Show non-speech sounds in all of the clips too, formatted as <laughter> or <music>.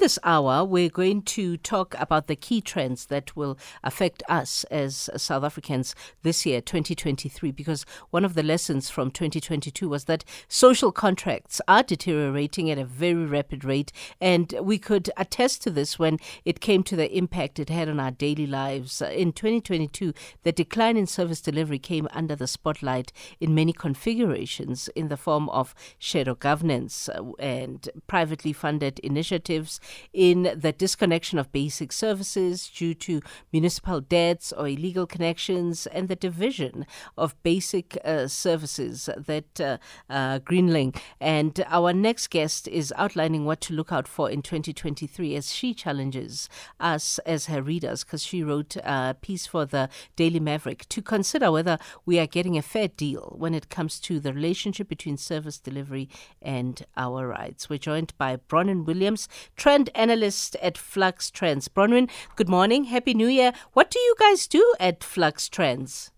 this hour, we're going to talk about the key trends that will affect us as South Africans this year, 2023, because one of the lessons from 2022 was that social contracts are deteriorating at a very rapid rate. And we could attest to this when it came to the impact it had on our daily lives. In 2022, the decline in service delivery came under the spotlight in many configurations in the form of shadow governance uh, and privately funded initiatives in the disconnection of basic services due to municipal debts or illegal connections and the division of basic uh, services that uh, uh, Greenling. And our next guest is outlining what to look out for in 2023 as she challenges us as her readers because she wrote a piece for the Daily Maverick to consider whether we are getting a fair deal when it comes to the relationship between service delivery and our rights. We're joined by Bronwyn Williams, trend analyst at Flux Trends. Bronwyn, good morning. Happy New Year. What do you guys do at Flux Trends?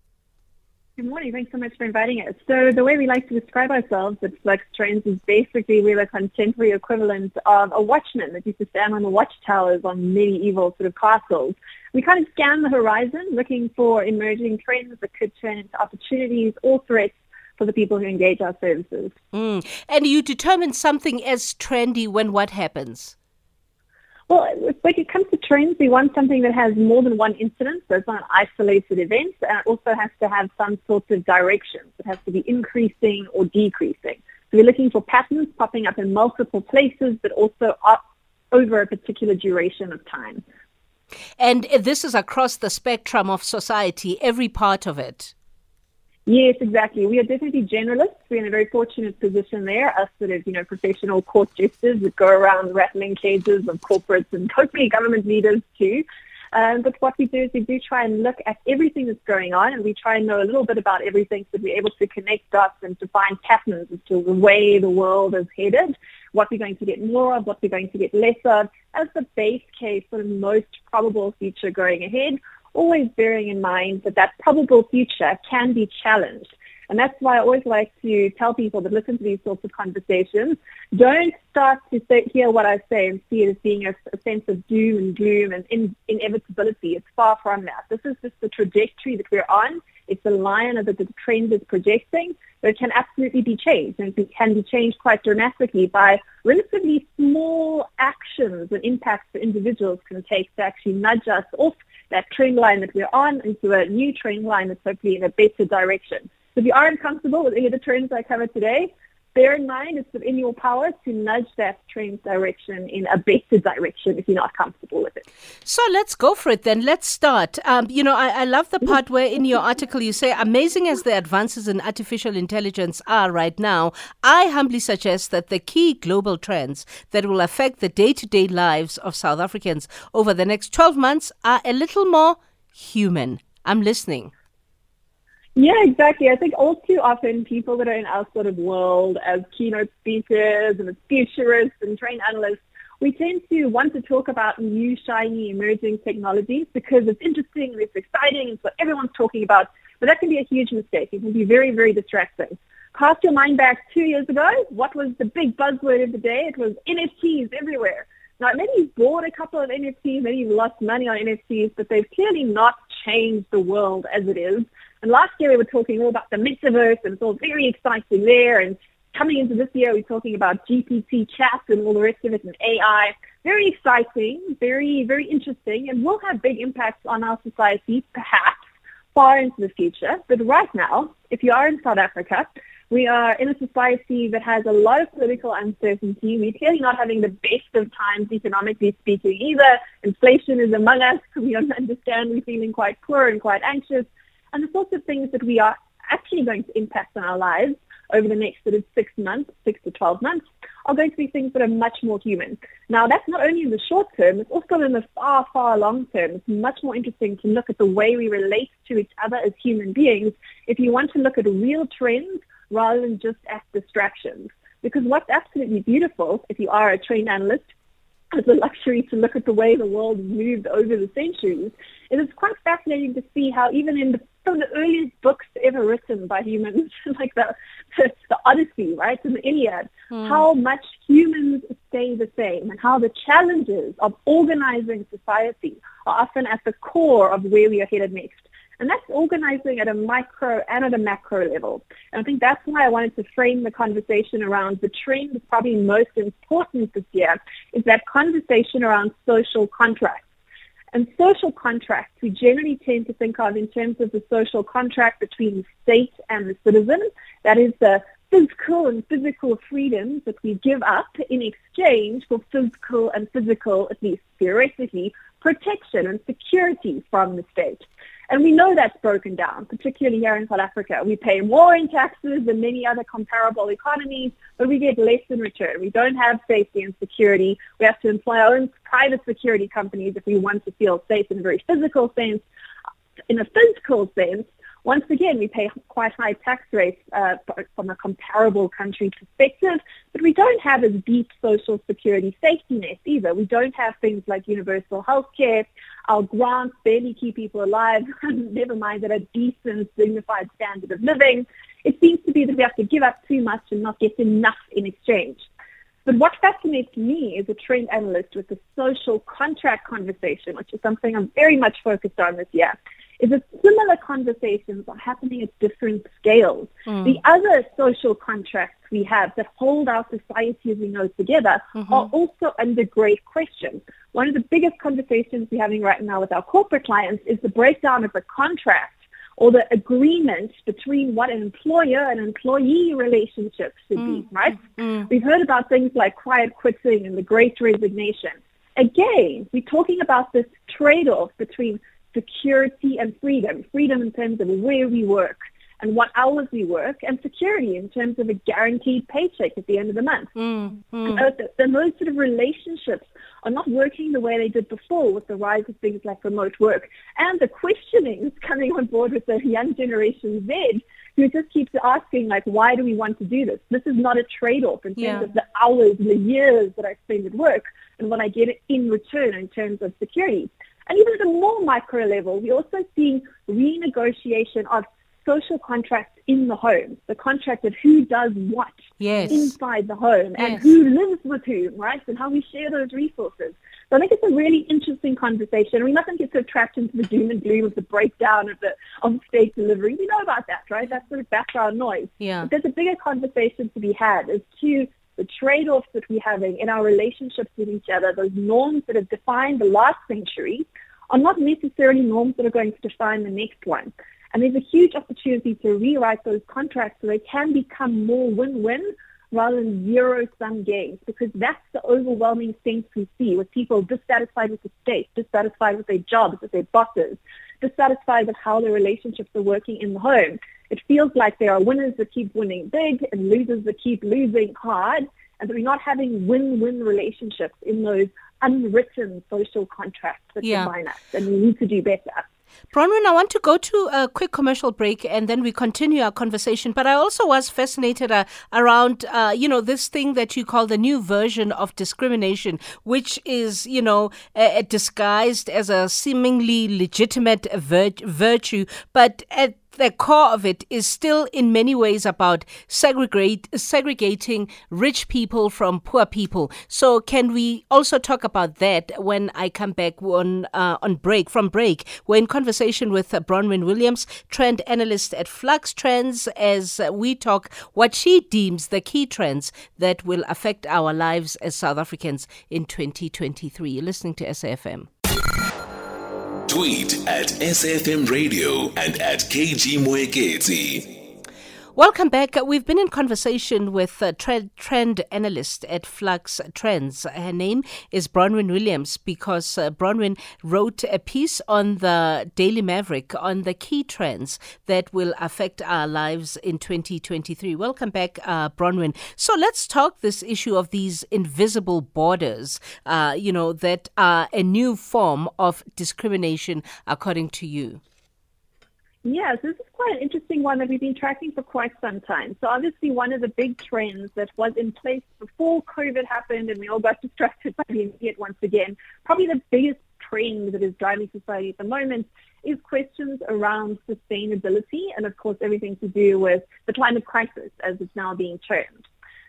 Good morning. Thanks so much for inviting us. So the way we like to describe ourselves at Flux Trends is basically we're the contemporary equivalent of a watchman that used to stand on the watchtowers on medieval sort of castles. We kind of scan the horizon looking for emerging trends that could turn into opportunities or threats for the people who engage our services. Mm. And you determine something as trendy when what happens? Well, when it comes to trends, we want something that has more than one incident, so it's not an isolated event, and it also has to have some sort of direction. It has to be increasing or decreasing. So we're looking for patterns popping up in multiple places, but also over a particular duration of time. And this is across the spectrum of society, every part of it. Yes, exactly. We are definitely generalists. We're in a very fortunate position there, us sort of, you know, professional court jesters that go around rattling cages of corporates and <laughs> hopefully government leaders too. Um, but what we do is we do try and look at everything that's going on and we try and know a little bit about everything so we're able to connect dots and to find patterns as to the way the world is headed, what we're going to get more of, what we're going to get less of, as the base case, sort of most probable future going ahead, always bearing in mind that that probable future can be challenged. And that's why I always like to tell people that listen to these sorts of conversations, don't start to say, hear what I say and see it as being a, a sense of doom and gloom and in, inevitability. It's far from that. This is just the trajectory that we're on. It's the line that the trend is projecting, but it can absolutely be changed. And it can be changed quite dramatically by relatively small actions and impacts that individuals can take to actually nudge us off that trend line that we're on into a new trend line that's hopefully in a better direction. So if you aren't comfortable with any of the trends I covered today, bear in mind it's within your power to nudge that trend direction in a better direction if you're not comfortable with it. So let's go for it then. Let's start. Um, you know, I, I love the part where in your article you say, amazing as the advances in artificial intelligence are right now, I humbly suggest that the key global trends that will affect the day to day lives of South Africans over the next 12 months are a little more human. I'm listening. Yeah, exactly. I think all too often people that are in our sort of world as keynote speakers and as futurists and trained analysts, we tend to want to talk about new, shiny, emerging technologies because it's interesting, it's exciting, it's what everyone's talking about. But that can be a huge mistake. It can be very, very distracting. Cast your mind back two years ago. What was the big buzzword of the day? It was NFTs everywhere. Now, maybe you've bought a couple of NFTs, maybe you've lost money on NFTs, but they've clearly not changed the world as it is. And last year we were talking all about the metaverse and it's all very exciting there. And coming into this year, we're talking about GPT chat and all the rest of it and AI. Very exciting, very, very interesting, and will have big impacts on our society, perhaps far into the future. But right now, if you are in South Africa, we are in a society that has a lot of political uncertainty. We're clearly not having the best of times economically speaking either. Inflation is among us. <laughs> We don't understand we're feeling quite poor and quite anxious and the sorts of things that we are actually going to impact on our lives over the next sort of six months, six to 12 months, are going to be things that are much more human. Now, that's not only in the short term, it's also in the far, far long term. It's much more interesting to look at the way we relate to each other as human beings if you want to look at real trends rather than just at distractions. Because what's absolutely beautiful, if you are a trained analyst, has the luxury to look at the way the world moved over the centuries, it is quite fascinating to see how even in the some of the earliest books ever written by humans, <laughs> like the, the, the Odyssey, right, and the Iliad, mm. how much humans stay the same and how the challenges of organizing society are often at the core of where we are headed next. And that's organizing at a micro and at a macro level. And I think that's why I wanted to frame the conversation around the trend that's probably most important this year is that conversation around social contracts. And social contracts, we generally tend to think of in terms of the social contract between the state and the citizen. That is the physical and physical freedoms that we give up in exchange for physical and physical, at least theoretically, protection and security from the state. And we know that's broken down, particularly here in South Africa. We pay more in taxes than many other comparable economies, but we get less in return. We don't have safety and security. We have to employ our own private security companies if we want to feel safe in a very physical sense. In a physical sense, once again, we pay quite high tax rates uh, from a comparable country perspective, but we don't have as deep social security safety nets either. We don't have things like universal health care. Our grants barely keep people alive, <laughs> never mind at a decent, dignified standard of living. It seems to be that we have to give up too much and not get enough in exchange. But what fascinates me as a trend analyst with the social contract conversation, which is something I'm very much focused on this year, is that similar conversations are happening at different scales. Mm. The other social contracts we have that hold our society as we know together mm-hmm. are also under great question. One of the biggest conversations we're having right now with our corporate clients is the breakdown of the contract or the agreement between what an employer and employee relationship should mm. be, right? Mm. We've heard about things like quiet quitting and the great resignation. Again, we're talking about this trade-off between security and freedom. Freedom in terms of where we work and what hours we work, and security in terms of a guaranteed paycheck at the end of the month. Mm, mm. And those sort of relationships are not working the way they did before with the rise of things like remote work and the questionings coming on board with the young generation Z who just keeps asking like, why do we want to do this? This is not a trade-off in terms yeah. of the hours and the years that I spend at work and what I get in return in terms of security. And even at a more micro level, we're also seeing renegotiation of social contracts in the home, the contract of who does what yes. inside the home yes. and who lives with whom, right? And how we share those resources. So I think it's a really interesting conversation. We mustn't get so trapped into the doom and gloom of the breakdown of the of state delivery. We know about that, right? That's sort of background noise. Yeah. But there's a bigger conversation to be had as to the trade-offs that we're having in our relationships with each other, those norms that have defined the last century, are not necessarily norms that are going to define the next one. And there's a huge opportunity to rewrite those contracts so they can become more win-win rather than zero-sum games, because that's the overwhelming sense we see with people dissatisfied with the state, dissatisfied with their jobs, with their bosses, dissatisfied with how their relationships are working in the home. It feels like there are winners that keep winning big and losers that keep losing hard, and that we're not having win-win relationships in those unwritten social contracts that yeah. define us, and we need to do better. Bronwyn, I want to go to a quick commercial break and then we continue our conversation. But I also was fascinated uh, around, uh, you know, this thing that you call the new version of discrimination, which is, you know, uh, disguised as a seemingly legitimate vir- virtue, but at the core of it is still in many ways about segregate, segregating rich people from poor people. So can we also talk about that when I come back on uh, on break from break? We're in conversation with uh, Bronwyn Williams, trend analyst at Flux Trends, as we talk what she deems the key trends that will affect our lives as South Africans in 2023. You're listening to SAFM. Tweet at SAFM Radio and at KG Mwekezi. Welcome back. We've been in conversation with a trend, trend analyst at Flux Trends. Her name is Bronwyn Williams because uh, Bronwyn wrote a piece on the Daily Maverick on the key trends that will affect our lives in 2023. Welcome back, uh, Bronwyn. So let's talk this issue of these invisible borders, uh, you know, that are a new form of discrimination, according to you. Yes, this is quite an interesting one that we've been tracking for quite some time. So obviously one of the big trends that was in place before COVID happened and we all got <laughs> distracted by the immediate once again, probably the biggest trend that is driving society at the moment is questions around sustainability and, of course, everything to do with the climate crisis as it's now being termed.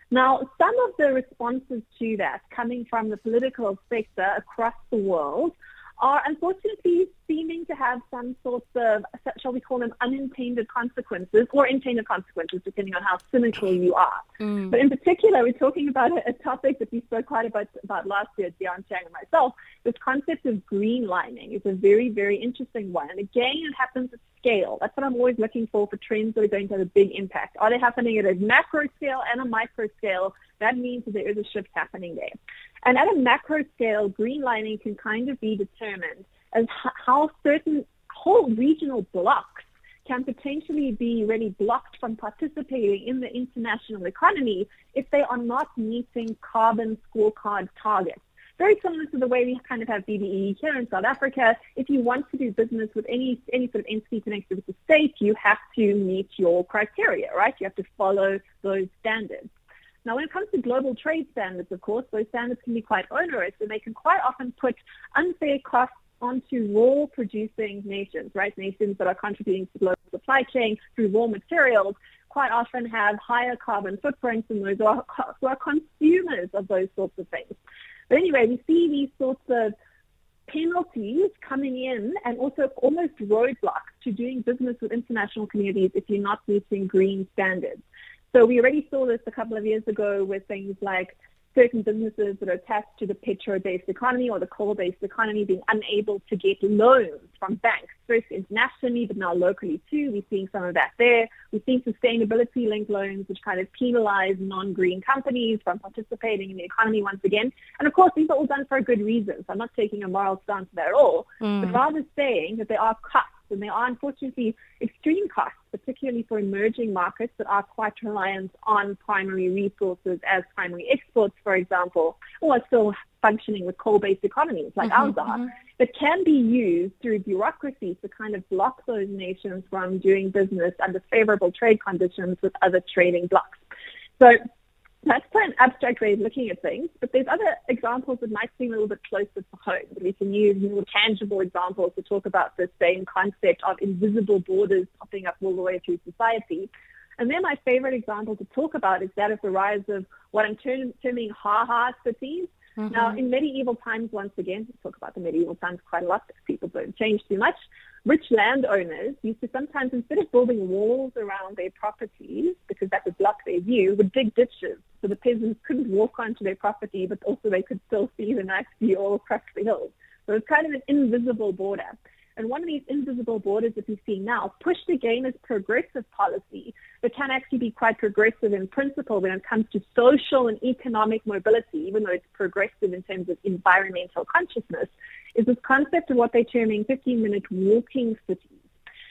Now, some of the responses to that coming from the political sector across the world are unfortunately seeming to have some sorts of, shall we call them, unintended consequences or intended consequences, depending on how cynical you are. Mm. But in particular, we're talking about a, a, topic that we spoke quite a bit about last year, Dion Chang and myself. This concept of green lining is a very, very interesting one. And again, it happens at scale. That's what I'm always looking for for trends that are going to have a big impact. Are they happening at a macro scale and a micro scale? That means that there is a shift happening there. And at a macro scale, green lining can kind of be determined as how certain whole regional blocks can potentially be really blocked from participating in the international economy if they are not meeting carbon scorecard targets. Very similar to the way we kind of have BBE here in South Africa. If you want to do business with any any sort of entity connected with the state, you have to meet your criteria, right? You have to follow those standards. Now, when it comes to global trade standards, of course, those standards can be quite onerous and they can quite often put unfair costs onto raw producing nations, right? Nations that are contributing to global supply chain through raw materials quite often have higher carbon footprints than those who are, who are consumers of those sorts of things. But anyway, we see these sorts of penalties coming in and also almost roadblocks to doing business with international communities if you're not meeting green standards. So we already saw this a couple of years ago with things like certain businesses that are attached to the petro-based economy or the coal-based economy being unable to get loans from banks, first internationally, but now locally too. We're seeing some of that there. We're seeing sustainability-linked loans, which kind of penalize non-green companies from participating in the economy once again. And of course, these are all done for a good reason. So I'm not taking a moral stance there at all, mm. but rather saying that there are cuts and there are unfortunately extreme costs, particularly for emerging markets that are quite reliant on primary resources as primary exports, for example, or are still functioning with coal-based economies like mm-hmm, ours are, mm-hmm. that can be used through bureaucracy to kind of block those nations from doing business under favorable trade conditions with other trading blocs. So that's quite an abstract way of looking at things, but there's other examples that might seem a little bit closer to home. We can use more tangible examples to talk about the same concept of invisible borders popping up all the way through society. And then my favorite example to talk about is that of the rise of what I'm term- terming ha-ha cities. Mm-hmm. Now, in medieval times, once again, we talk about the medieval times quite a lot, people don't change too much rich landowners used to sometimes, instead of building walls around their properties, because that would block their view, would dig ditches so the peasants couldn't walk onto their property, but also they could still see the nice view all across the hills. So it's kind of an invisible border. And one of these invisible borders that we see now, pushed again as progressive policy, but can actually be quite progressive in principle when it comes to social and economic mobility, even though it's progressive in terms of environmental consciousness, is this concept of what they're terming 15 minute walking cities.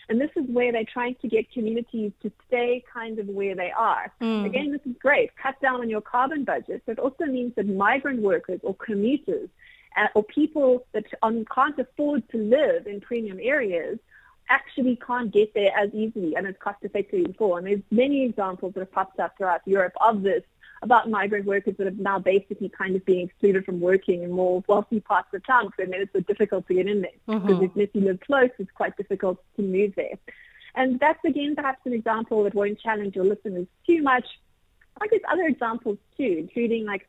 And this is where they're trying to get communities to stay kind of where they are. Mm. Again, this is great. Cut down on your carbon budget, but it also means that migrant workers or commuters uh, or people that um, can't afford to live in premium areas actually can't get there as easily and as cost effectively before. And there's many examples that have popped up throughout Europe of this about migrant workers that are now basically kind of being excluded from working in more wealthy parts of town because they made it so difficult to get in there. Mm-hmm. Because if you live close, it's quite difficult to move there. And that's again perhaps an example that won't challenge your listeners too much. I guess other examples too, including like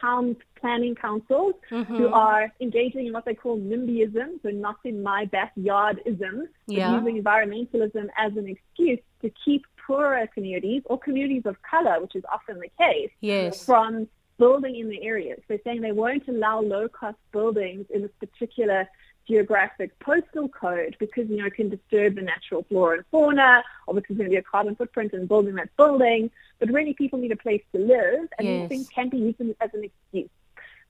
town planning councils mm-hmm. who are engaging in what they call NIMBYism, so not in my backyardism, yeah. using environmentalism as an excuse to keep poorer communities or communities of color, which is often the case, yes. from building in the areas. They're saying they won't allow low cost buildings in this particular geographic postal code because you know it can disturb the natural flora and fauna or because there's going to be a carbon footprint in building that building. But really people need a place to live and yes. these things can be used as an excuse.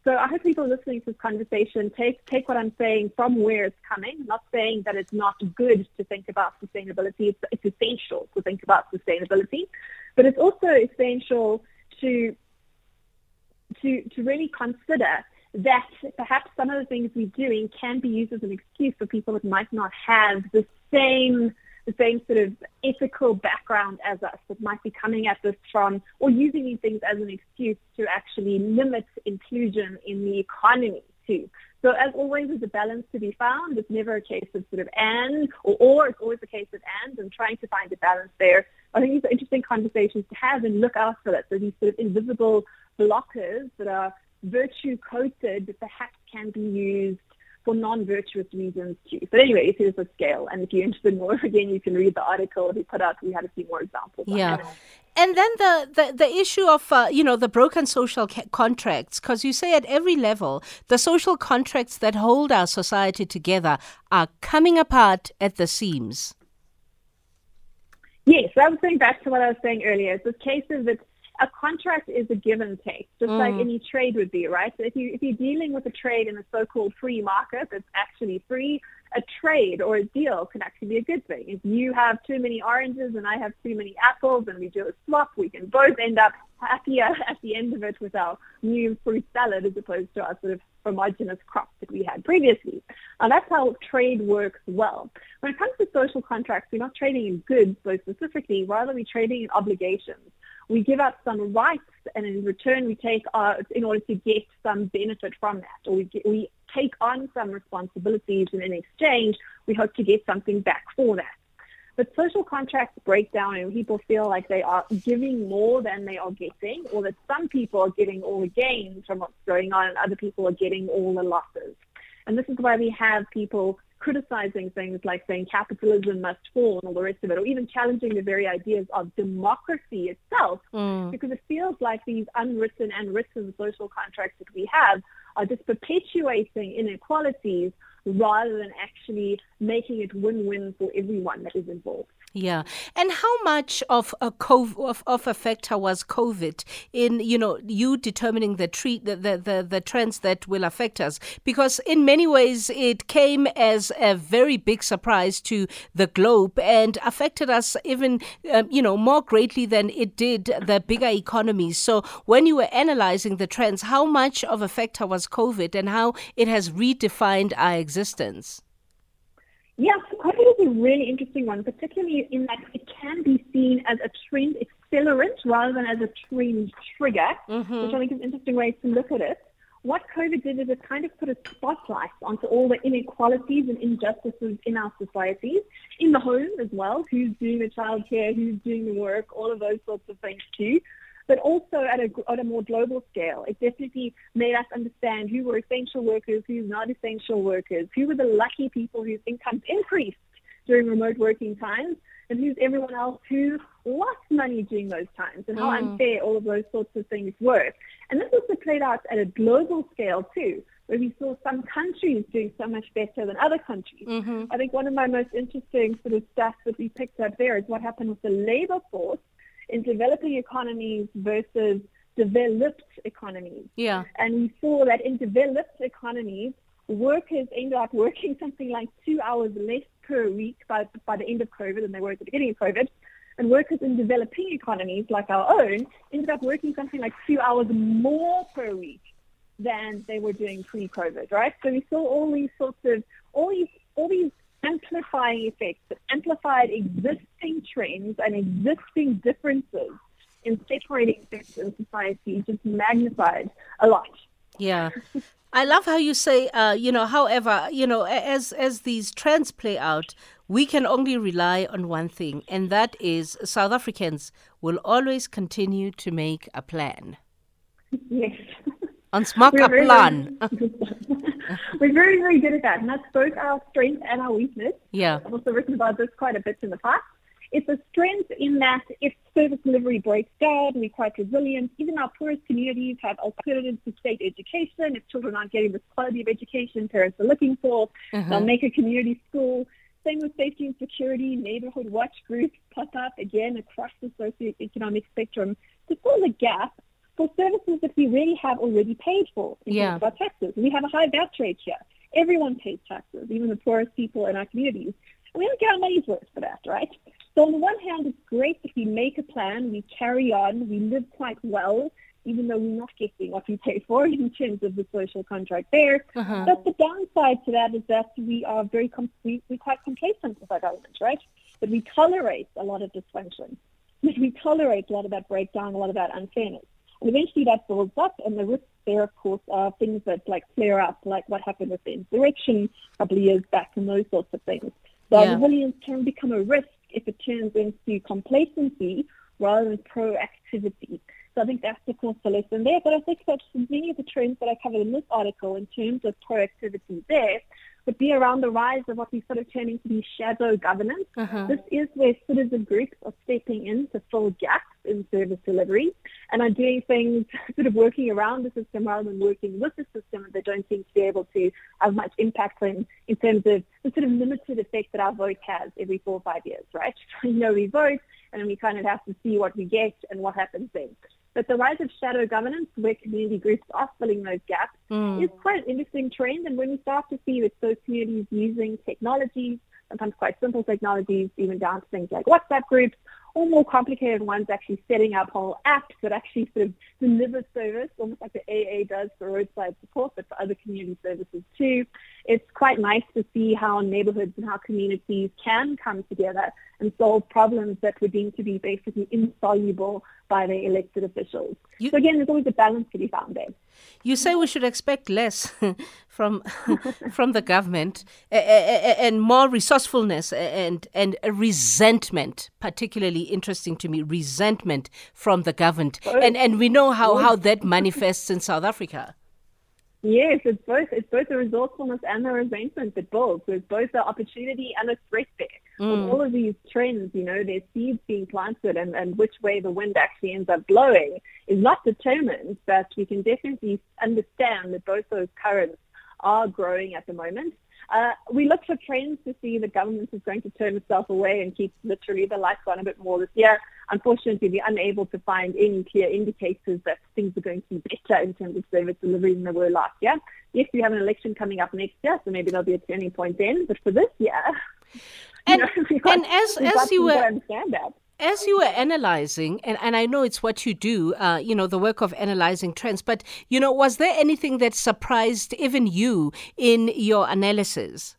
So I hope people listening to this conversation take take what I'm saying from where it's coming. I'm not saying that it's not good to think about sustainability. It's, it's essential to think about sustainability, but it's also essential to to to really consider that perhaps some of the things we're doing can be used as an excuse for people that might not have the same the same sort of ethical background as us that might be coming at this from or using these things as an excuse to actually limit inclusion in the economy too. So as always, there's a balance to be found. It's never a case of sort of and or or. It's always a case of and and trying to find a balance there. I think these are interesting conversations to have and look out for that. So these sort of invisible blockers that are virtue coated but perhaps can be used for non-virtuous reasons too. But anyway, it is a scale, and if you're interested in more, <laughs> again, you can read the article we put out. We had a few more examples. Yeah. And then the, the, the issue of, uh, you know, the broken social ca- contracts, because you say at every level, the social contracts that hold our society together are coming apart at the seams. Yes, I was going back to what I was saying earlier. It's a case of that a contract is a give and take, just mm. like any trade would be, right? So if you if you're dealing with a trade in a so-called free market that's actually free, a trade or a deal can actually be a good thing. If you have too many oranges and I have too many apples and we do a swap, we can both end up happier <laughs> at the end of it with our new fruit salad as opposed to our sort of homogenous crop that we had previously. And that's how trade works well. When it comes to social contracts, we're not trading in goods so specifically, rather we're trading in obligations we give up some rights and in return we take our, in order to get some benefit from that or we, get, we take on some responsibilities and in exchange we hope to get something back for that. But social contracts break down and people feel like they are giving more than they are getting or that some people are getting all the gains from what's going on and other people are getting all the losses. And this is why we have people criticizing things like saying capitalism must fall and all the rest of it, or even challenging the very ideas of democracy itself, mm. because it feels like these unwritten and written social contracts that we have are just perpetuating inequalities rather than actually making it win-win for everyone that is involved. Yeah, and how much of a COVID, of, of a factor was COVID in you know you determining the treat the, the, the the trends that will affect us? Because in many ways it came as a very big surprise to the globe and affected us even um, you know more greatly than it did the bigger economies. So when you were analyzing the trends, how much of a factor was COVID and how it has redefined our existence? Yes, COVID is a really interesting one, particularly in that it can be seen as a trend accelerant rather than as a trend trigger, mm-hmm. which I think is an interesting way to look at it. What COVID did is it kind of put a spotlight onto all the inequalities and injustices in our societies, in the home as well, who's doing the childcare, who's doing the work, all of those sorts of things too but also at a, at a more global scale. It definitely made us understand who were essential workers, who's not essential workers, who were the lucky people whose incomes increased during remote working times, and who's everyone else who lost money during those times, and how mm. unfair all of those sorts of things were. And this also played out at a global scale too, where we saw some countries doing so much better than other countries. Mm-hmm. I think one of my most interesting sort of stats that we picked up there is what happened with the labor force in developing economies versus developed economies. Yeah. And we saw that in developed economies, workers ended up working <laughs> something like two hours less per week by, by the end of COVID than they were at the beginning of COVID. And workers in developing economies like our own ended up working something like two hours more per week than they were doing pre-COVID, right? So we saw all these sorts of all these all these amplifying effects that amplified existing trends and existing differences in separating sectors in society just magnified a lot. Yeah. I love how you say, uh, you know, however, you know, as as these trends play out, we can only rely on one thing, and that is South Africans will always continue to make a plan. <laughs> Yes. Ons maak 'n plan. <laughs> We're very, very good at that. And that's both our strength and our weakness. Yeah. I've also written about this quite a bit in the past. It's a strength in that if service delivery breaks down, we're quite resilient. Even our poorest communities have alternatives to state education. If children aren't getting the quality of education parents are looking for, uh-huh. they'll make a community school. Same with safety and security, neighborhood watch groups pop up again across the socioeconomic spectrum to fill the gap for services that we really have already paid for in yeah. terms of our taxes. We have a high VAT rate here. Everyone pays taxes, even the poorest people in our communities. And we don't get our money's worth for that, right? So on the one hand, it's great that we make a plan, we carry on, we live quite well, even though we're not getting what we pay for <laughs> in terms of the social contract there. Uh-huh. But the downside to that is that we are very com- we, we're quite complacent with our government, right? That we tolerate a lot of dysfunction. That <laughs> we tolerate a lot of that breakdown, a lot of that unfairness. And eventually that builds up and the risks there, of course, are things that like flare up, like what happened with the insurrection a couple of years back and those sorts of things. So yeah. resilience can become a risk if it turns into complacency rather than proactivity. So I think that's the course the lesson there. But I think that many of the trends that I covered in this article in terms of proactivity there would be around the rise of what we sort of turning to be shadow governance. Uh-huh. This is where citizen groups are stepping in to fill gaps in service delivery and are doing things <laughs> sort of working around the system rather than working with the system that they don't seem to be able to have much impact in, in terms of the sort of limited effect that our vote has every four or five years, right? <laughs> you know, we vote and then we kind of have to see what we get and what happens then. But the rise of shadow governance, where community groups are filling those gaps, mm. is quite an interesting trend. And when we start to see that those communities using technologies, sometimes quite simple technologies, even down to things like WhatsApp groups, or more complicated ones actually setting up whole apps that actually sort of deliver service, almost like the AA does for roadside support, but for other community services too. It's quite nice to see how neighborhoods and how communities can come together and solve problems that were deemed to be basically insoluble by the elected officials. You, so again, there's always a balance to be found there. You say we should expect less <laughs> from <laughs> <laughs> from the government and more resourcefulness and and resentment, particularly interesting to me, resentment from the government. And and we know how, how that manifests in South Africa. Yes, it's both. It's both the resourcefulness and the resentment that both. There's both the opportunity and a threat there. Mm. all of these trends, you know, there's seeds being planted, and, and which way the wind actually ends up blowing is not determined. But we can definitely understand that both those currents are growing at the moment. Uh, we look for trends to see the government is going to turn itself away and keep literally the lights on a bit more this year. Unfortunately, we're unable to find any clear indicators that things are going to be better in terms of service delivery than they were last year. Yes, we have an election coming up next year, so maybe there'll be a turning point then. But for this year, <laughs> and, you know, <laughs> got, and as as you were understand that as you were analyzing, and, and I know it's what you do, uh, you know, the work of analyzing trends, but, you know, was there anything that surprised even you in your analysis?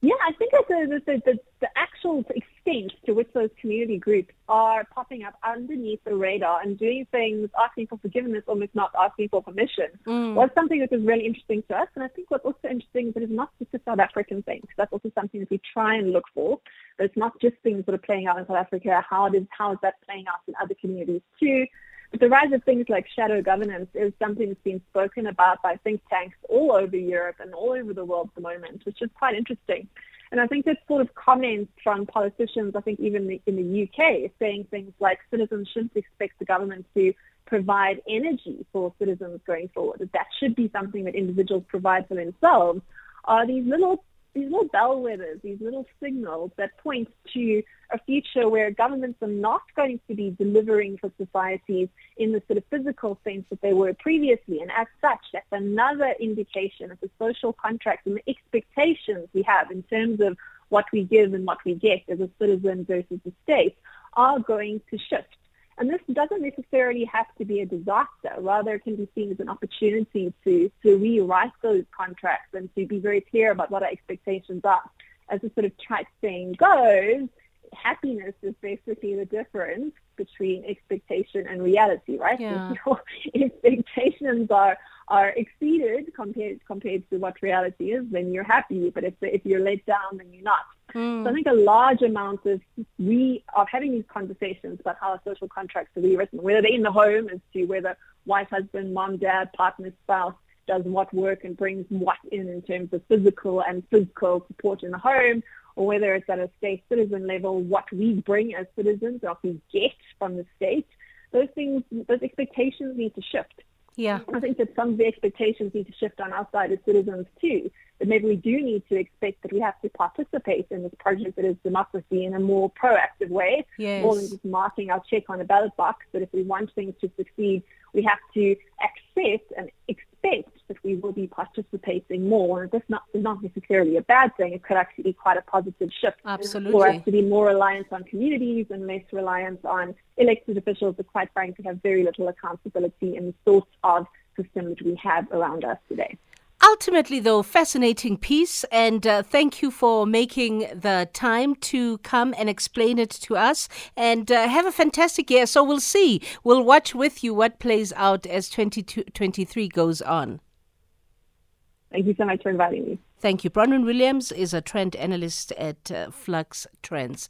Yeah, I think the, the, the, the actual extent to which those community groups are popping up underneath the radar and doing things, asking for forgiveness, almost not asking for permission, mm. was something that was really interesting to us. And I think what's also interesting is that it's not just a South African thing. because That's also something that we try and look for. But it's not just things that are playing out in South Africa. How, does, how is that playing out in other communities too? But the rise of things like shadow governance is something that's been spoken about by think tanks all over Europe and all over the world at the moment, which is quite interesting. And I think that sort of comments from politicians, I think even in the UK, saying things like citizens shouldn't expect the government to provide energy for citizens going forward. That that should be something that individuals provide for themselves. Are these little these little bellwethers, these little signals that point to a future where governments are not going to be delivering for societies in the sort of physical sense that they were previously. And as such, that's another indication of the social contract and the expectations we have in terms of what we give and what we get as a citizen versus the state are going to shift. And this doesn't necessarily have to be a disaster. Rather, it can be seen as an opportunity to, to rewrite those contracts and to be very clear about what our expectations are. As the sort of trite saying goes, happiness is basically the difference between expectation and reality, right? Yeah. So <laughs> your expectations are are exceeded compared compared to what reality is, then you're happy. But if if you're let down, then you're not. Mm. So I think a large amount of we are having these conversations about how our social contracts are rewritten, whether they're in the home as to whether wife, husband, mom, dad, partner, spouse does what work and brings what in in terms of physical and physical support in the home, or whether it's at a state citizen level, what we bring as citizens, what we get from the state. Those things, those expectations need to shift. Yeah. I think that some of the expectations need to shift on our side as citizens too. That maybe we do need to expect that we have to participate in this project that is democracy in a more proactive way, yes. more than just marking our check on a ballot box. But if we want things to succeed, we have to accept and expect that we will be participating more, this not, is not necessarily a bad thing. It could actually be quite a positive shift Absolutely. for us to be more reliant on communities and less reliant on elected officials that, quite frankly, have very little accountability in the sort of system that we have around us today. Ultimately, though, fascinating piece, and uh, thank you for making the time to come and explain it to us. And uh, have a fantastic year. So we'll see. We'll watch with you what plays out as 2023 goes on. Thank you so much for inviting me. Thank you. Bronwyn Williams is a trend analyst at uh, Flux Trends.